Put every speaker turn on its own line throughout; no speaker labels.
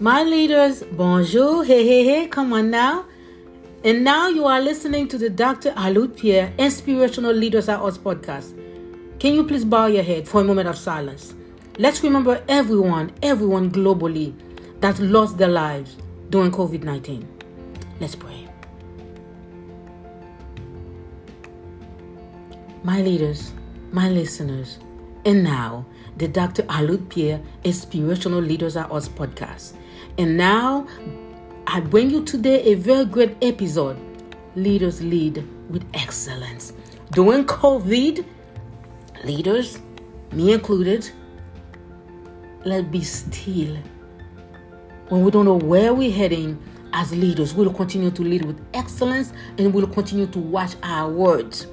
My leaders, bonjour, hey, hey, hey, come on now. And now you are listening to the Dr. Alourdes Pierre Inspirational Leaders Are Us podcast. Can you please bow your head for a moment of silence? Let's remember everyone, everyone globally that lost their lives during COVID 19. Let's pray. My leaders, my listeners, and now the Dr. Alourdes Pierre Inspirational Leaders Are Us podcast. And now I bring you today a very great episode Leaders Lead with Excellence. During COVID, leaders, me included, let's be still. When we don't know where we're heading as leaders, we'll continue to lead with excellence and we'll continue to watch our words.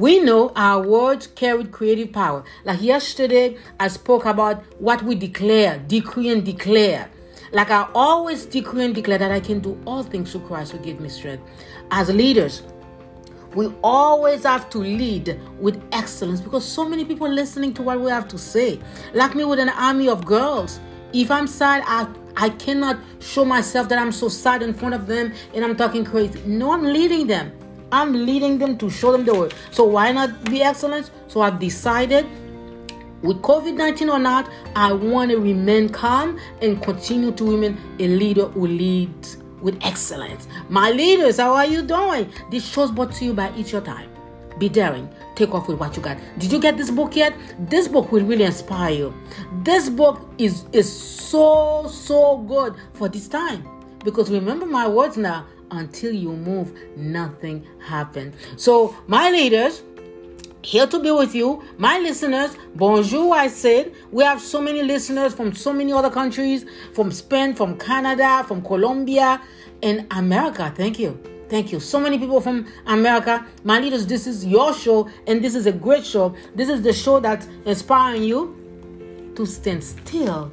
We know our words carry creative power. Like yesterday, I spoke about what we declare, decree and declare. Like I always decree and declare that I can do all things through Christ who gives me strength. As leaders, we always have to lead with excellence because so many people listening to what we have to say. Like me with an army of girls. If I'm sad, I I cannot show myself that I'm so sad in front of them and I'm talking crazy. No, I'm leading them. I'm leading them to show them the way. So why not be excellent? So I've decided with COVID 19 or not, I want to remain calm and continue to remain a leader who leads with excellence. My leaders, how are you doing? This show's brought to you by It's Your Time. Be daring. Take off with what you got. Did you get this book yet? This book will really inspire you. This book is, is so, so good for this time. Because remember my words now until you move, nothing happened. So, my leaders, here to be with you. My listeners, bonjour, I said. We have so many listeners from so many other countries, from Spain, from Canada, from Colombia, and America. Thank you. Thank you. So many people from America. My leaders, this is your show, and this is a great show. This is the show that's inspiring you to stand still,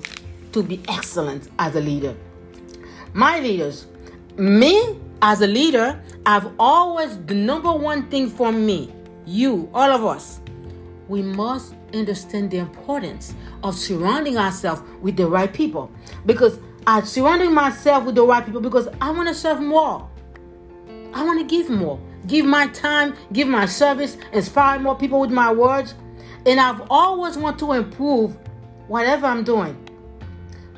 to be excellent as a leader. My leaders, me as a leader, I've always the number one thing for me, you, all of us, we must understand the importance of surrounding ourselves with the right people. Because I'm surrounding myself with the right people because I want to serve more. I want to give more. Give my time, give my service, inspire more people with my words. And I've always want to improve whatever I'm doing.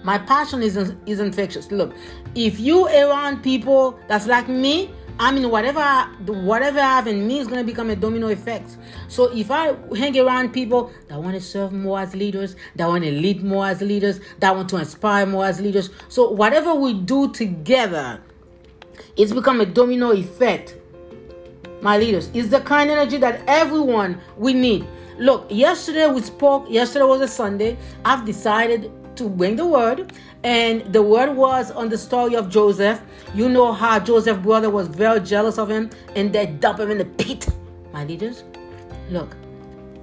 My passion is, is infectious. Look, if you around people that's like me, I mean, whatever whatever I have in me is going to become a domino effect. So if I hang around people that want to serve more as leaders, that want to lead more as leaders, that want to inspire more as leaders, so whatever we do together, it's become a domino effect. My leaders, is the kind energy that everyone we need. Look, yesterday we spoke. Yesterday was a Sunday. I've decided to bring the word, and the word was on the story of Joseph. You know how Joseph's brother was very jealous of him, and they dump him in the pit. My leaders, look,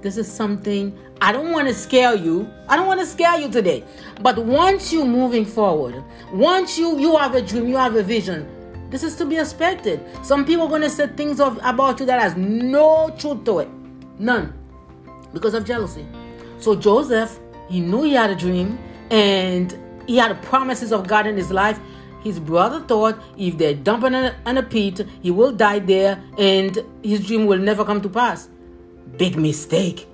this is something I don't want to scare you. I don't want to scare you today. But once you're moving forward, once you you have a dream, you have a vision. This is to be expected. Some people are going to say things of, about you that has no truth to it. None. Because of jealousy. So Joseph, he knew he had a dream and he had promises of God in his life. His brother thought if they dump him in a, pit, he will die there and his dream will never come to pass. Big mistake.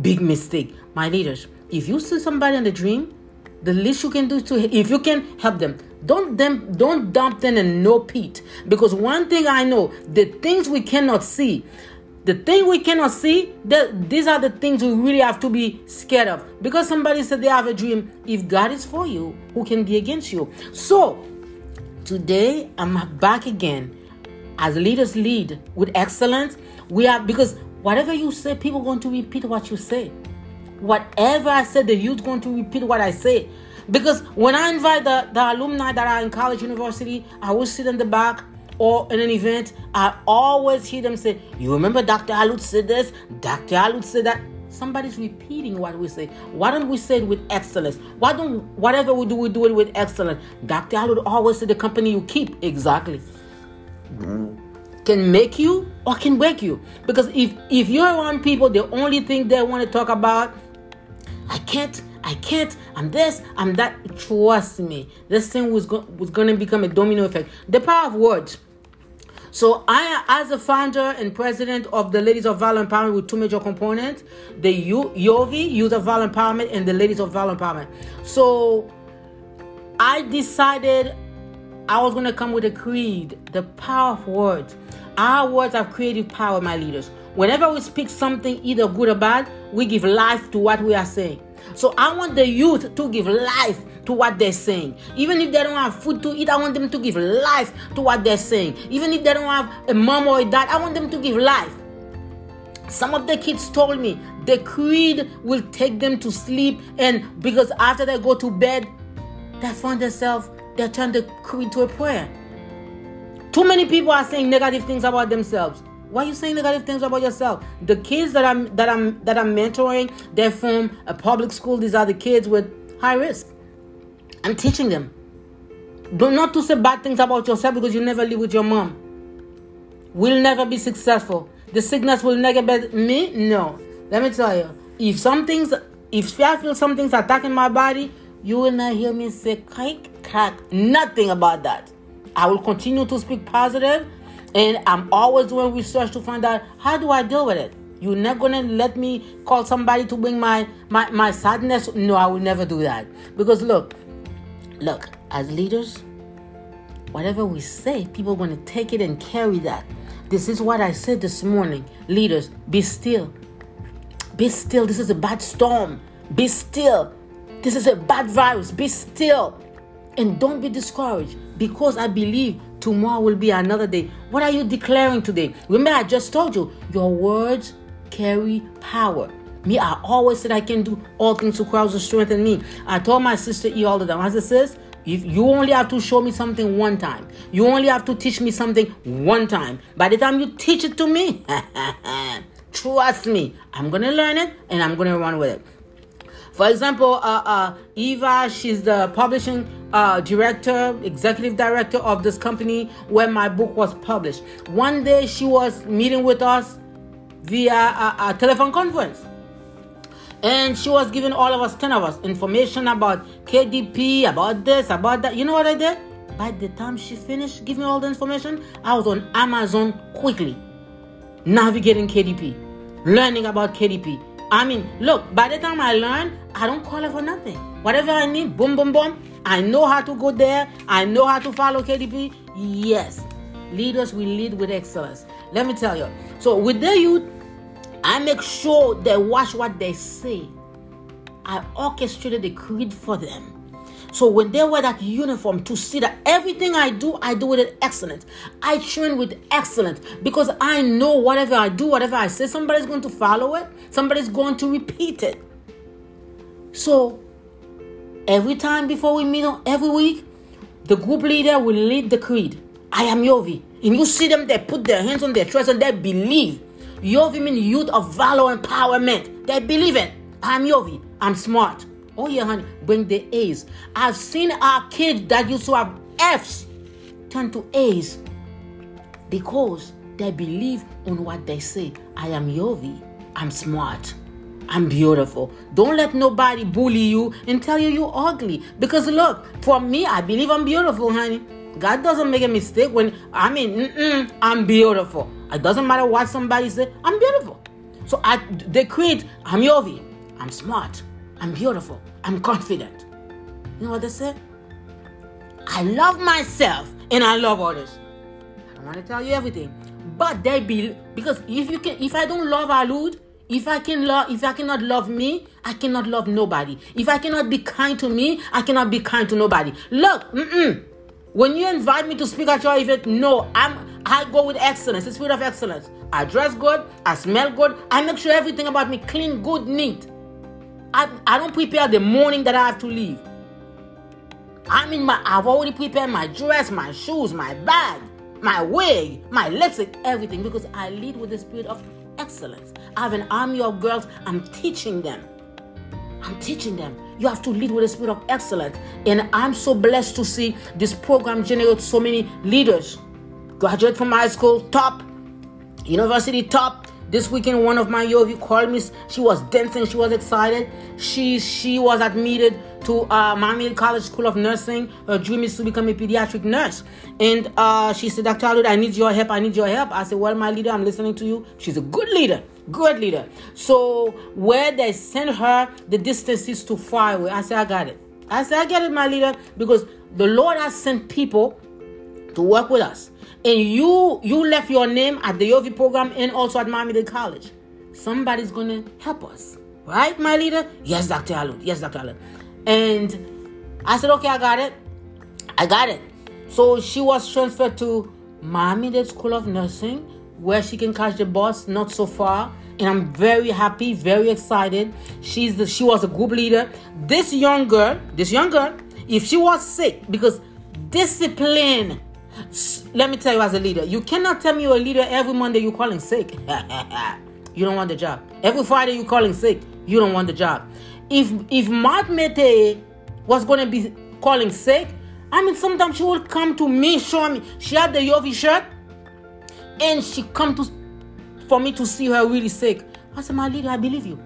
Big mistake. My leaders, if you see somebody in the dream, the least you can do to if you can help them, don't them don't dump them in no pit. Because one thing I know, the things we cannot see, the thing we cannot see, that these are the things we really have to be scared of. Because somebody said they have a dream. If God is for you, who can be against you? So today I'm back again. As leaders lead with excellence, we are because whatever you say, people going to repeat what you say. Whatever I said, the youth going to repeat what I say. Because when I invite the, the alumni that are in college, university, I will sit in the back or in an event, I always hear them say, You remember Dr. Alourdes said this? Dr. Alourdes said that. Somebody's repeating what we say. Why don't we say it with excellence? Why don't whatever we do, we do it with excellence? Dr. Alourdes always said the company you keep. Exactly. Can make you or can break you. Because if if you're around people, the only thing they want to talk about, I can't I can't, I'm this, I'm that. Trust me, this thing was, was going to become a domino effect. The power of words. So I, as a founder and president of the Ladies of Valor Empowerment with two major components, the U- YOVI, Youth of Valor Empowerment, and the Ladies of Valor Empowerment. So I decided I was going to come with a creed, the power of words. Our words have creative power, my leaders. Whenever we speak something, either good or bad, we give life to what we are saying. So I want the youth to give life to what they're saying. Even if they don't have food to eat, I want them to give life to what they're saying. Even if they don't have a mom or a dad, I want them to give life. Some of the kids told me the creed will take them to sleep, and because after they go to bed, they find themselves they turn the creed to a prayer. Too many people are saying negative things about themselves. Why are you saying negative things about yourself? The kids that I'm that I'm that I'm mentoring, they're from a public school. These are the kids with high risk. I'm teaching them. Do not to say bad things about yourself because you never live with your mom. Will never be successful. The sickness will never be me. No. Let me tell you. If something's if I feel something's attacking my body, you will not hear me say crack crack nothing about that. I will continue to speak positive and I'm always doing research to find out how do I deal with it. You're not gonna let me call somebody to bring my, my, my sadness. No, I will never do that. Because look, look, as leaders, whatever we say, people are gonna take it and carry that. This is what I said this morning. Leaders, be still. Be still. This is a bad storm. Be still. This is a bad virus. Be still. And don't be discouraged because I believe tomorrow will be another day. What are you declaring today? Remember, I just told you your words carry power. Me, I always said I can do all things through Christ who strengthen me. I told my sister E all the time. I said, sis, if you only have to show me something one time, you only have to teach me something one time. By the time you teach it to me, trust me, I'm gonna learn it and I'm gonna run with it. For example, uh, uh, Eva, she's the publishing uh, director, executive director of this company where my book was published. One day she was meeting with us via a, a telephone conference. And she was giving all of us, 10 of us, information about KDP, about this, about that. You know what I did? By the time she finished giving me all the information, I was on Amazon quickly, navigating KDP, learning about KDP. I mean, look, by the time I learn, I don't call her for nothing. Whatever I need, boom, boom, boom. I know how to go there. I know how to follow KDP. Yes, leaders will lead with excellence. Let me tell you. So, with the youth, I make sure they watch what they say. I orchestrated the creed for them. So when they wear that uniform to see that everything I do, I do with excellence. I train with excellence because I know whatever I do, whatever I say, somebody's going to follow it. Somebody's going to repeat it. So every time before we meet on every week, the group leader will lead the creed. I am Yovi. And you see them, they put their hands on their chest and they believe. Yovi means youth of valor and empowerment. They believe it. I'm Yovi. I'm smart. Oh yeah, honey, bring the A's. I've seen our kids that used to have F's turn to A's because they believe on what they say. I am Yovi. I'm smart. I'm beautiful. Don't let nobody bully you and tell you you're ugly. Because look, for me, I believe I'm beautiful, honey. God doesn't make a mistake when I mean, I'm beautiful. It doesn't matter what somebody say. I'm beautiful. So I they create. I'm Yovi. I'm smart. I'm beautiful. I'm confident. You know what they say? I love myself and I love others. I don't want to tell you everything, but they be because if you can, if I don't love Alourdes, if I can love, if I cannot love me, I cannot love nobody. If I cannot be kind to me, I cannot be kind to nobody. Look, mm-mm. When you invite me to speak at your event, no, I'm I go with excellence, the spirit of excellence. I dress good, I smell good, I make sure everything about me clean, good, neat. I, I don't prepare the morning that I have to leave. I mean, my I've already prepared my dress, my shoes, my bag, my wig, my lipstick, everything because I lead with the spirit of excellence. I have an army of girls. I'm teaching them. I'm teaching them. You have to lead with the spirit of excellence. And I'm so blessed to see this program generate so many leaders. Graduate from high school, top, university, top, This weekend, one of my Yovi called me. She was dancing. She was excited. She she was admitted to uh, Miami College School of Nursing. Her dream is to become a pediatric nurse. And uh, she said, Dr. Alourdes, I need your help. I need your help. I said, Well, my leader, I'm listening to you. She's a good leader. Good leader. So where they send her, the distance is too far away. I said, I got it. I said, I get it, my leader, because the Lord has sent people to work with us and you you left your name at the Yovi program and also at Miami Dade College, somebody's gonna help us, right, my leader? Yes, Dr. Allen. Yes, Dr. Allen. And I said, okay, I got it. I got it. So she was transferred to Miami Dade School of Nursing, where she can catch the bus not so far. And I'm very happy, very excited. She's the she was a group leader. This young girl, this young girl, if she was sick, because discipline let me tell you as a leader, you cannot tell me you're a leader every Monday you're calling sick. you don't want the job. Every Friday you're calling sick. You don't want the job. If if Matt Mete was gonna be calling sick, I mean sometimes she would come to me, show me. She had the Yovi shirt, and she come to for me to see her really sick. I said, my leader, I believe you.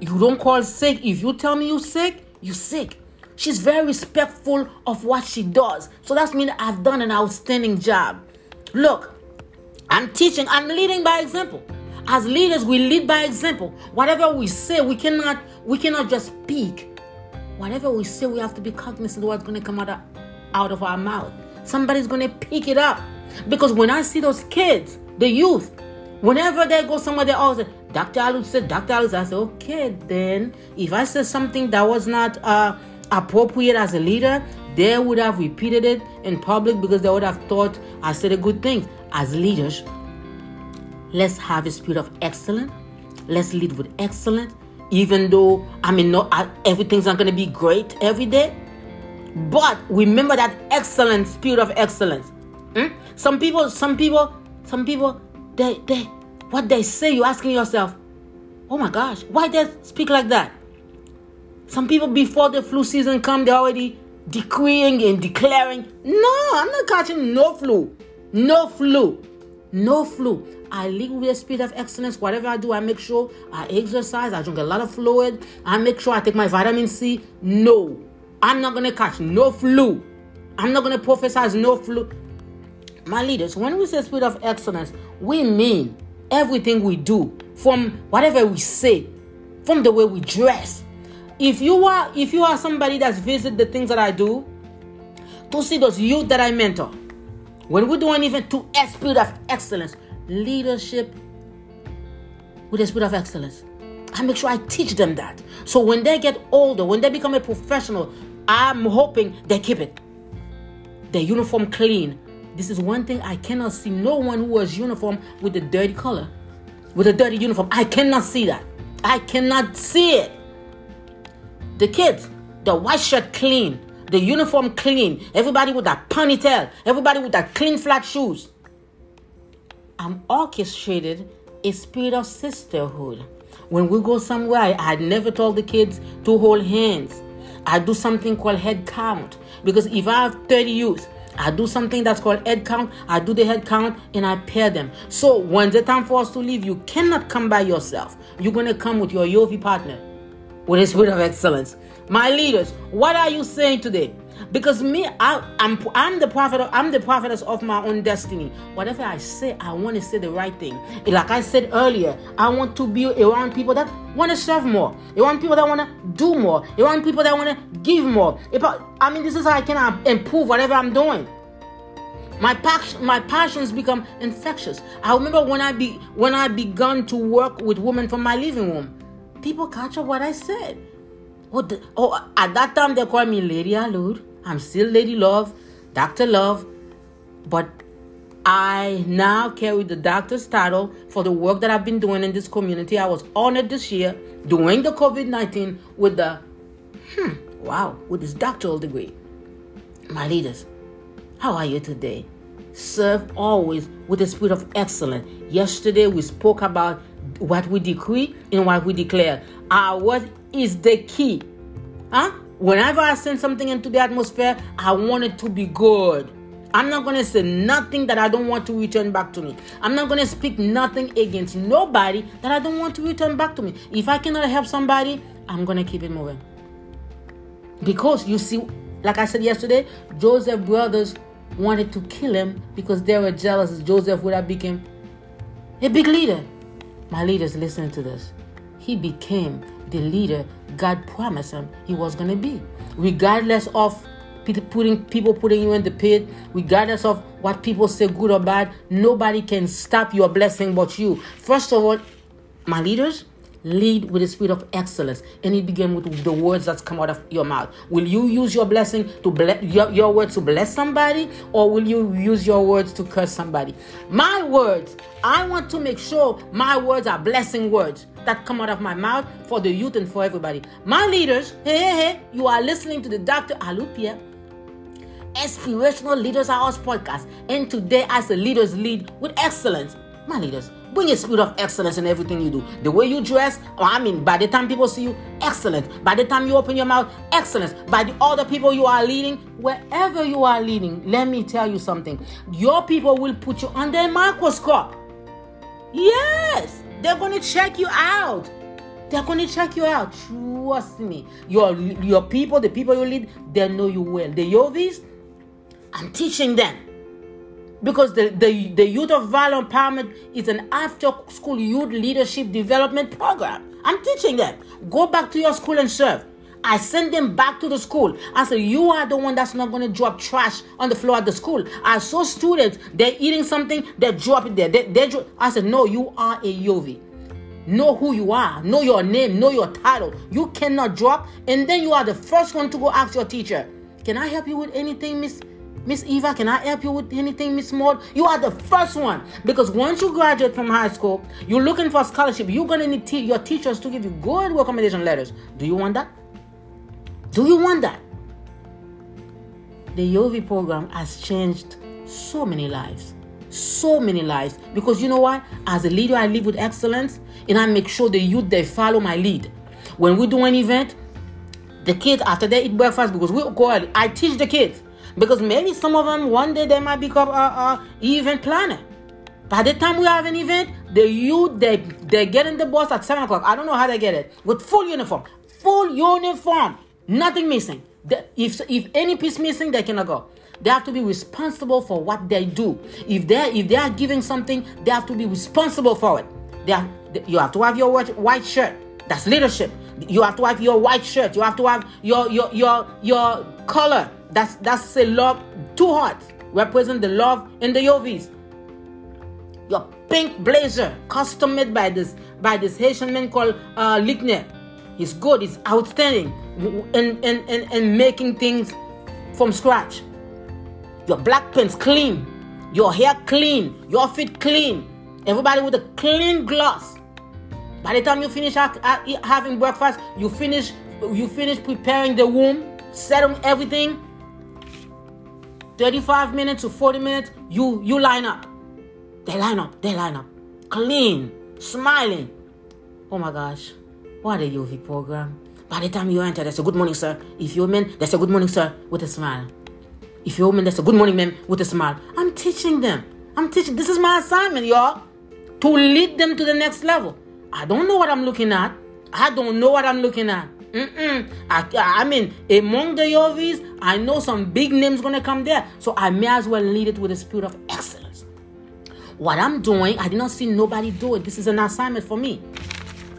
You don't call sick. If you tell me you're sick, you're sick. She's very respectful of what she does. So that's mean I've done an outstanding job. Look, I'm teaching, I'm leading by example. As leaders, we lead by example. Whatever we say, we cannot we cannot just speak. Whatever we say, we have to be cognizant of what's going to come out of, out of our mouth. Somebody's going to pick it up. Because when I see those kids, the youth, whenever they go somewhere, they always say, Dr. Alourdes said, Dr. Alourdes, I said, okay, then if I said something that was not uh, appropriate as a leader, they would have repeated it in public because they would have thought I said a good thing. As leaders, let's have a spirit of excellence. Let's lead with excellence, even though I mean, not everything's not going to be great every day. But remember that excellent spirit of excellence. Hmm? Some people, some people, some people, they, they, what they say, you're asking yourself, oh my gosh, why they speak like that? Some people before the flu season come, they're already decreeing and declaring, no, I'm not catching no flu. No flu. No flu. I live with a spirit of excellence. Whatever I do, I make sure I exercise, I drink a lot of fluid, I make sure I take my vitamin C. No. I'm not gonna catch no flu. I'm not gonna prophesy no flu. My leaders, when we say spirit of excellence, we mean everything we do, from whatever we say, from the way we dress, if you are if you are somebody that's visited the things that I do, to see those youth that I mentor, when we do an event to a spirit of excellence, leadership with a spirit of excellence. I make sure I teach them that. So when they get older, when they become a professional, I'm hoping they keep it. Their uniform clean. This is one thing I cannot see no one who wears uniform with a dirty color, with a dirty uniform. I cannot see that. I cannot see it. The kids, the white shirt clean, the uniform clean, everybody with that ponytail, everybody with that clean flat shoes. I'm orchestrated a spirit of sisterhood. When we go somewhere, I never told the kids to hold hands. I do something called head count because if I have 30 youth, I do something that's called head count. I do the head count and I pair them. So when the time for us to leave, you cannot come by yourself. You're gonna come with your Yovi partner with a spirit of excellence. My leaders, what are you saying today? Because me, I, am I'm, I'm the prophet. I'm the prophetess of my own destiny. Whatever I say, I want to say the right thing. Like I said earlier, I want to be around people that want to serve more. want people that want to do more. want people that want to give more. I, I mean, this is how I can um, improve whatever I'm doing. My passion, my passions become infectious. I remember when I be when I begun to work with women from my living room people catch up what I said. Oh, oh, at that time they called me Lady Alourdes. I'm still Lady Love, Dr. Love, but I now carry the doctor's title for the work that I've been doing in this community. I was honored this year during the COVID 19 with the, hmm, wow, with this doctoral degree. My leaders, how are you today? Serve always with the spirit of excellence. Yesterday we spoke about what we decree and what we declare. Our word is the key. Huh? Whenever I send something into the atmosphere, I want it to be good. I'm not going to say nothing that I don't want to return back to me. I'm not going to speak nothing against nobody that I don't want to return back to me. If I cannot help somebody, I'm going to keep it moving. Because you see, like I said yesterday, Joseph brothers wanted to kill him because they were jealous Joseph would have become a big leader. My leaders, listening to this. He became the leader God promised him he was going to be. Regardless of putting people putting you in the pit, regardless of what people say good or bad, nobody can stop your blessing but you. First of all, my leaders, lead with the spirit of excellence. And it begin with the words that come out of your mouth. Will you use your blessing to bless your, your words to bless somebody? Or will you use your words to curse somebody? My words i want to make sure my words are blessing words that come out of my mouth for the youth and for everybody. My leaders hey hey hey you are listening to the dr Alourdes Pierre. Inspirational Leaders Are Us podcast. And today, as the leaders lead with excellence, my leaders, Bring a spirit of excellence in everything you do. The way you dress, I mean, by the time people see you, excellence. By the time you open your mouth, excellence. By the other people you are leading, wherever you are leading, let me tell you something. Your people will put you under a microscope. Yes, they're going to check you out. They're going to check you out. Trust me. Your, your people, the people you lead, they know you well. The Yovis, I'm teaching them because the, the, the Youth of Valor Empowerment is an after school youth leadership development program. I'm teaching them. Go back to your school and serve. I send them back to the school. I say, You are the one that's not going to drop trash on the floor at the school. I saw students, they're eating something, they drop it there. They, they dro- I said, No, you are a Yovi. Know who you are, know your name, know your title. You cannot drop, and then you are the first one to go ask your teacher, Can I help you with anything, Miss? Miss Eva, can I help you with anything, Miss Maud? You are the first one because once you graduate from high school, you're looking for a scholarship. You're gonna need te- your teachers to give you good recommendation letters. Do you want that? Do you want that? The Yovi program has changed so many lives. So many lives. Because you know what? As a leader, I live with excellence and I make sure the youth they follow my lead. When we do an event, the kids after they eat breakfast, because we go early, I teach the kids because maybe some of them one day they might become a, a event planner. By the time we have an event, the youth they they get in the bus at seven o'clock. I don't know how they get it with full uniform, full uniform, nothing missing. The, if if any piece missing, they cannot go. They have to be responsible for what they do. If they if they are giving something, they have to be responsible for it. They you have to have your white shirt. That's leadership. You have to have your white shirt. You have to have your your your your color that's that's a love. Two hearts represent the love in the Yovis. Your pink blazer, custom made by this by this Haitian man called uh. He's good. He's outstanding in, in, in, in making things from scratch. Your black pants clean. Your hair clean. Your feet clean. Everybody with a clean gloss. By the time you finish having breakfast, you finish you finish preparing the room, setting everything. 35 minutes to 40 minutes, you you line up. They line up, they line up. Clean, smiling. Oh my gosh. What a Yovi program. By the time you enter, they say good morning, sir. If you're a man, they say good morning, sir, with a smile. If you're a woman, they say good morning, ma'am, with a smile. I'm teaching them. I'm teaching. This is my assignment, y'all. To lead them to the next level. I don't know what I'm looking at. I don't know what I'm looking at. Mm-mm. I, I mean, among the Yovis, I know some big names gonna come there. So I may as well lead it with a spirit of excellence. What I'm doing, I did not see nobody do it. This is an assignment for me.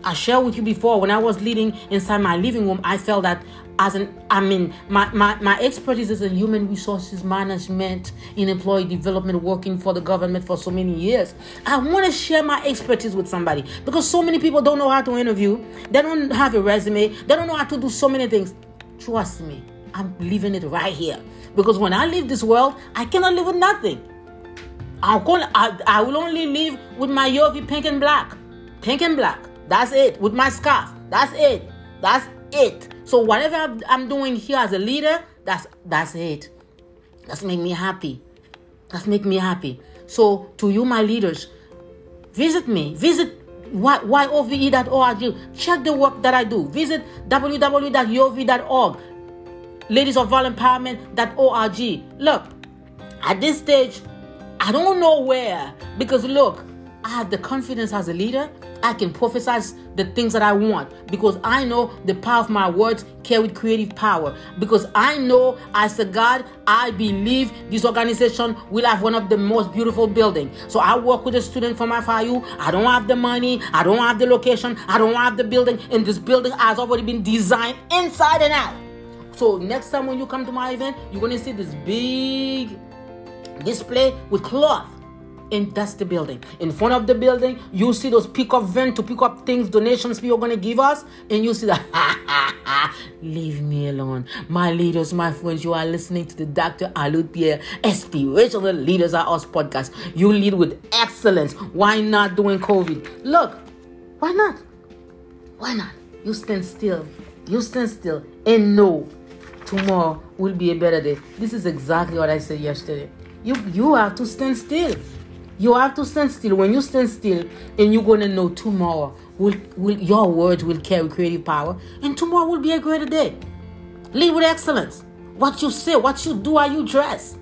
I shared with you before when I was leading inside my living room, I felt that as an I mean my, my, my expertise is in human resources management in employee development working for the government for so many years. I want to share my expertise with somebody because so many people don't know how to interview, they don't have a resume, they don't know how to do so many things. Trust me, I'm leaving it right here. Because when I leave this world, I cannot live with nothing. I'll call, I, I will only live with my Yovi pink and black. Pink and black. That's it. With my scarf. That's it. That's it. So whatever I'm doing here as a leader, that's that's it. That's make me happy. That's make me happy. So to you, my leaders, visit me. Visit yove.org. Check the work that I do. Visit www.yov.org. Ladies of Empowerment.org. Look, At this stage, I don't know where because look, I have the confidence as a leader. I can prophesy the things that I want because I know the power of my words carry creative power. Because I know as a God, I believe this organization will have one of the most beautiful buildings. So I work with a student from FIU. I don't have the money, I don't have the location, I don't have the building, and this building has already been designed inside and out. So next time when you come to my event, you're gonna see this big display with cloth and that's the building. In front of the building, you see those pick up vent to pick up things, donations people are gonna give us, and you see that. Leave me alone. My leaders, my friends, you are listening to the Dr. Alourdes Pierre Inspirational Leaders Are Us podcast. You lead with excellence. Why not doing COVID? Look, why not? Why not? You stand still. You stand still and know tomorrow will be a better day. This is exactly what I said yesterday. You you have to stand still. You have to stand still. When you stand still, and you're gonna know tomorrow will will your words will carry creative power, and tomorrow will be a greater day. Live with excellence. What you say, what you do, how you dress.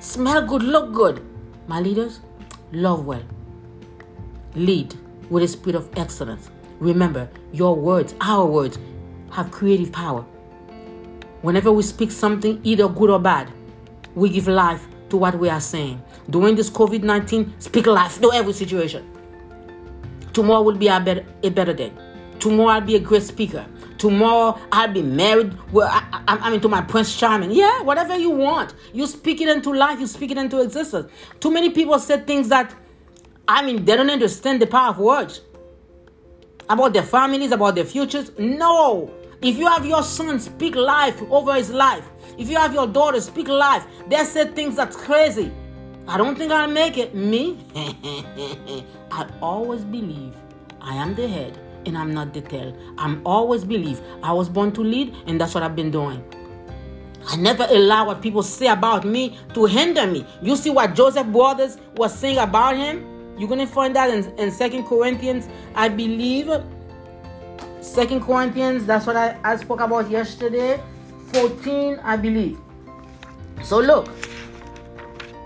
Smell good, look good. My leaders, love well. Lead with a spirit of excellence. Remember, your words, our words, have creative power. Whenever we speak something, either good or bad, we give life to what we are saying. During this COVID 19, speak life to every situation. Tomorrow will be a better, a better day. Tomorrow I'll be a great speaker. Tomorrow I'll be married. Well, I, I, I mean, to my Prince Charming. Yeah, whatever you want. You speak it into life, you speak it into existence. Too many people said things that, I mean, they don't understand the power of words about their families, about their futures. No. If you have your son, speak life over his life. If you have your daughter, speak life. They said things that's crazy. I don't think I'll make it. Me? I always believe I am the head and I'm not the tail. I'm always believe I was born to lead and that's what I've been doing. I never allow what people say about me to hinder me. You see what Joseph Brothers was saying about him? You're to find that in, in 2 Corinthians, I believe. Second Corinthians, that's what I, I spoke about yesterday. 14, I believe. So look,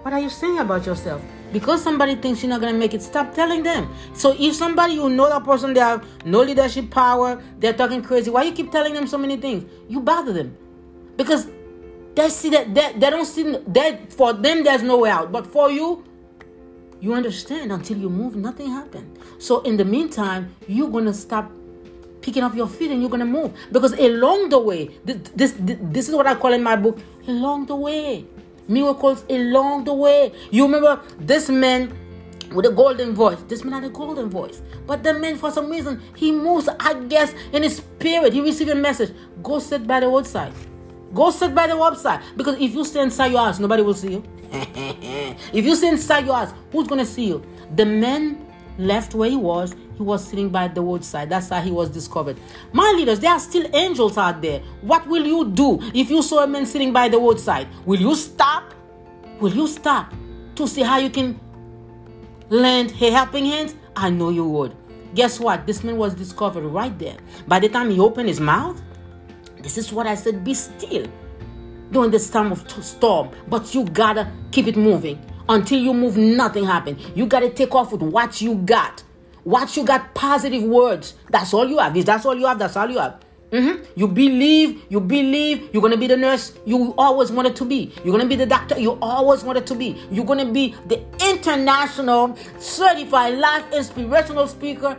what are you saying about yourself? Because somebody thinks you're not gonna make it, stop telling them. So if somebody you know that person they have no leadership power, they're talking crazy, why you keep telling them so many things? You bother them. Because they see that they, they don't see that for them there's no way out. But for you, you understand until you move, nothing happened. So in the meantime, you're gonna stop picking up your feet and you're gonna move. Because along the way this, this this is what i call in my book along the way. Miracles along the way. You remember this man with a golden voice. This man had a golden voice. But the man for some reason he moves i guess in his spirit. He received a message. Go sit by the roadside. Go sit by the roadside. Because if you stay inside your house nobody will see you. If you stay inside your house who's gonna see you? The man left where he was he was sitting by the roadside. That's how he was discovered. My leaders, there are still angels out there. What will you do if you saw a man sitting by the roadside? Will you stop? Will you stop to see how you can lend a helping hand? I know you would. Guess what? This man was discovered right there. By the time he opened his mouth, this is what I said be still during this time of storm. But you gotta keep it moving. Until you move, nothing happen. You gotta take off with what you got. What you got positive words. That's all you have. Is that's all you have? That's all you have. Mm-hmm. You believe, you believe you're gonna be the nurse you always wanted to be. You're gonna be the doctor you always wanted to be. You're gonna be the international certified life inspirational speaker.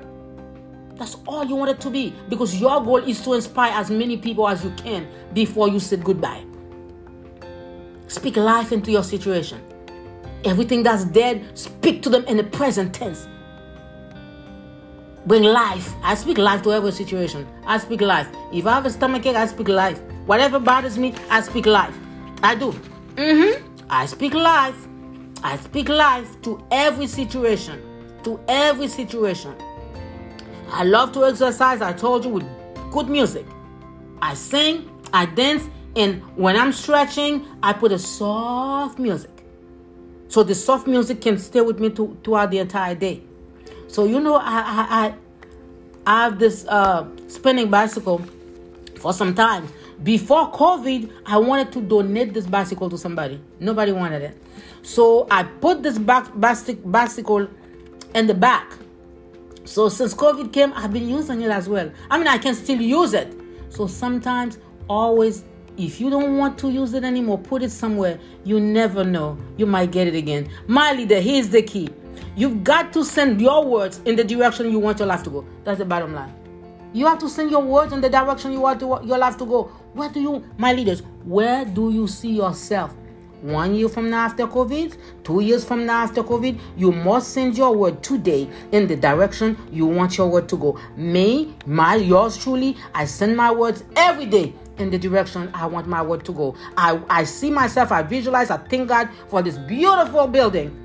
That's all you wanted to be because your goal is to inspire as many people as you can before you say goodbye. Speak life into your situation. Everything that's dead, speak to them in the present tense. Bring life. I speak life to every situation. I speak life. If I have a stomach ache, I speak life. Whatever bothers me, I speak life. I do. Mm-hmm. I speak life. I speak life to every situation. To every situation. I love to exercise, I told you, with good music. I sing, I dance, and when I'm stretching, I put a soft music. So the soft music can stay with me to, throughout the entire day. So you know, I I I, I have this uh, spinning bicycle for some time. Before COVID, I wanted to donate this bicycle to somebody. Nobody wanted it. So I put this back bicycle in the back. So since COVID came, I've been using it as well. I mean, I can still use it. So sometimes, always, if you don't want to use it anymore, put it somewhere. You never know. You might get it again. My leader, here's the key. You've got to send your words in the direction you want your life to go. That's the bottom line. You have to send your words in the direction you want to, your life to go. Where do you, my leaders, where do you see yourself? One year from now after COVID, two years from now after COVID, you must send your word today in the direction you want your word to go. Me, my, yours truly, I send my words every day in the direction I want my word to go. I, I see myself, I visualize, I thank God for this beautiful building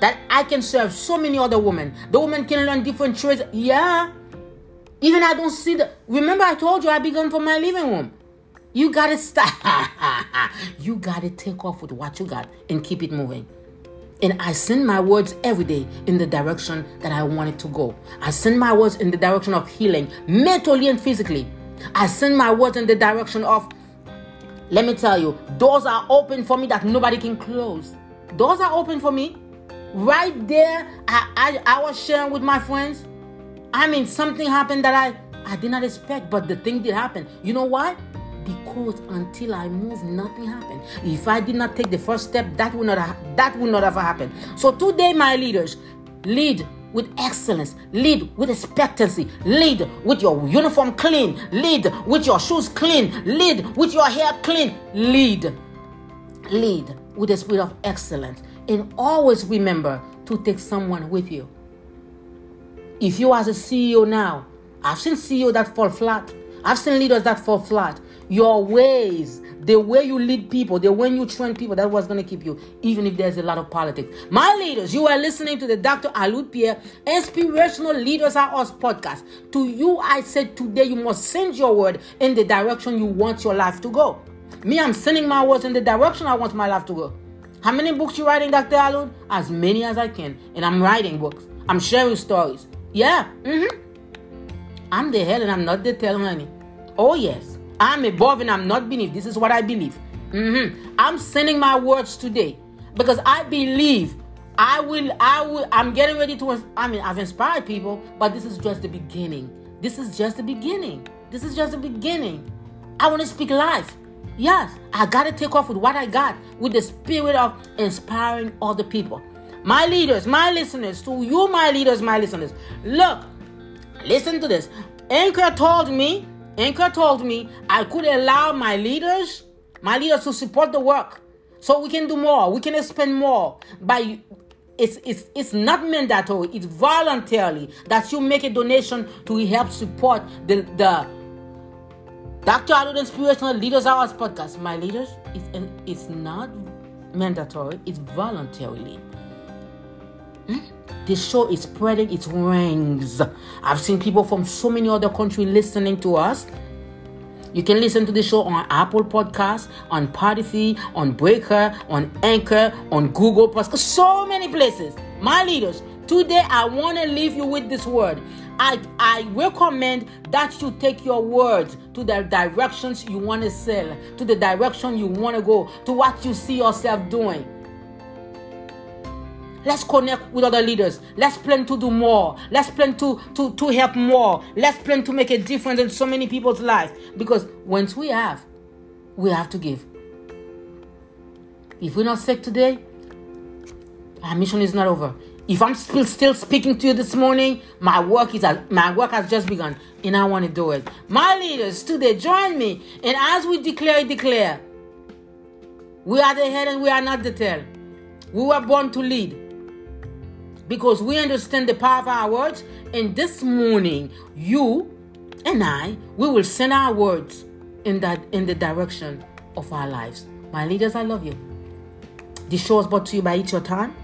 that I can serve so many other women. The women can learn different trades. Yeah, even I don't see the. Remember, I told you I began from my living room. You gotta start. you gotta take off with what you got and keep it moving. And I send my words every day in the direction that I want it to go. I send my words in the direction of healing, mentally and physically. I send my words in the direction of, let me tell you, doors are open for me that nobody can close. Doors are open for me. Right there, I, I, I was sharing with my friends I mean, something happened that I, I did not expect, but the thing did happen. You know why? Because until I moved, nothing happened. If I did not take the first step, that would not have, that would not have happened. So today, my leaders, lead with excellence, lead with expectancy, lead with your uniform clean, lead with your shoes clean, lead with your hair clean, lead, lead with the spirit of excellence, and always remember to take someone with you. If you as a CEO now, I've seen CEO that fall flat. I've seen leaders that fall flat. Your ways, the way you lead people, the way you train people, that was going to keep you, even if there's a lot of politics. My leaders, you are listening to the Dr. Alourdes Pierre Inspirational Leaders Are Us podcast. To you, I said today, you must send your word in the direction you want your life to go. Me, I'm sending my words in the direction I want my life to go. How many books you writing, Dr. Alourdes? As many as I can. And I'm writing books. I'm sharing stories. Yeah. Mm-hmm. I'm the head and I'm not the tail, honey. Oh yes. I'm above and I'm not beneath. This is what I believe. Mm-hmm. I'm sending my words today because I believe I will. I will. I'm getting ready to. I mean, I've inspired people, but this is just the beginning. This is just the beginning. This is just the beginning. I want to speak life. Yes, I got to take off with what I got, with the spirit of inspiring other people my leaders, my listeners, to you, my leaders, my listeners. Look, listen to this. Anchor told me, Anchor told me I could allow my leaders, my leaders to support the work. So we can do more, we can spend more by it's, it's, it's not mandatory, it's voluntarily that you make a donation to help support the, the Dr. Alourdes Inspirational Leaders Are Us podcast. My leaders, it's, it's not mandatory, it's voluntarily. This show is spreading its wings. I've seen people from so many other countries listening to us. You can listen to the show on Apple Podcasts, on Spotify, on Breaker, on Anchor, on Google Plus, so many places. My leaders, today I want to leave you with this word. I, I recommend that you take your words to the directions you want to sell, to the direction you want to go, to what you see yourself doing. Let's connect with other leaders. Let's plan to do more. Let's plan to, to, to help more. Let's plan to make a difference in so many people's lives. Because once we have, we have to give. If we're not sick today, our mission is not over. If I'm still still speaking to you this morning, my work is my work has just begun, and I want to do it. My leaders today, join me, and as we declare, declare, we are the head and we are not the tail. We were born to lead because we understand the power of our words. And this morning, you and I, we will send our words in that in the direction of our lives. My leaders, I love you. This show is brought to you by It's Your Time.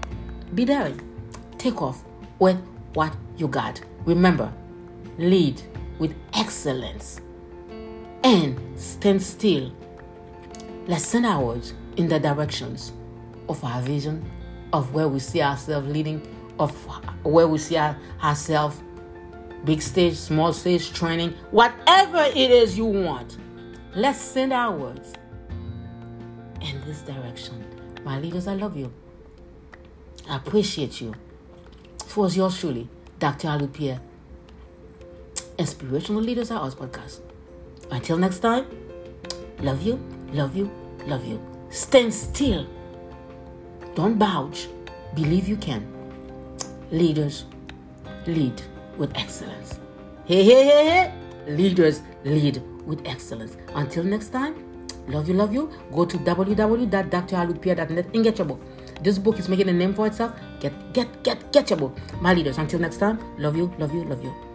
Be daring. Take off with what you got. Remember, lead with excellence and stand still. Let's send our words in the directions of our vision, of where we see ourselves leading of where we see our, ourselves big stage, small stage, training, whatever it is you want. Let's send our words in this direction. My leaders, I love you. I appreciate you. It was yours truly, Dr. Alourdes Pierre. Inspirational Leaders Are Us podcast. Until next time, love you, love you, love you. Stand still. Don't bouge. Believe you can. Leaders lead with excellence. Hey, hey, hey, hey. Leaders lead with excellence. Until next time, love you, love you. Go to www.dralourdespierre.net and get your book. This book is making a name for itself. Get, get, get, get your book. My leaders. Until next time, love you, love you, love you.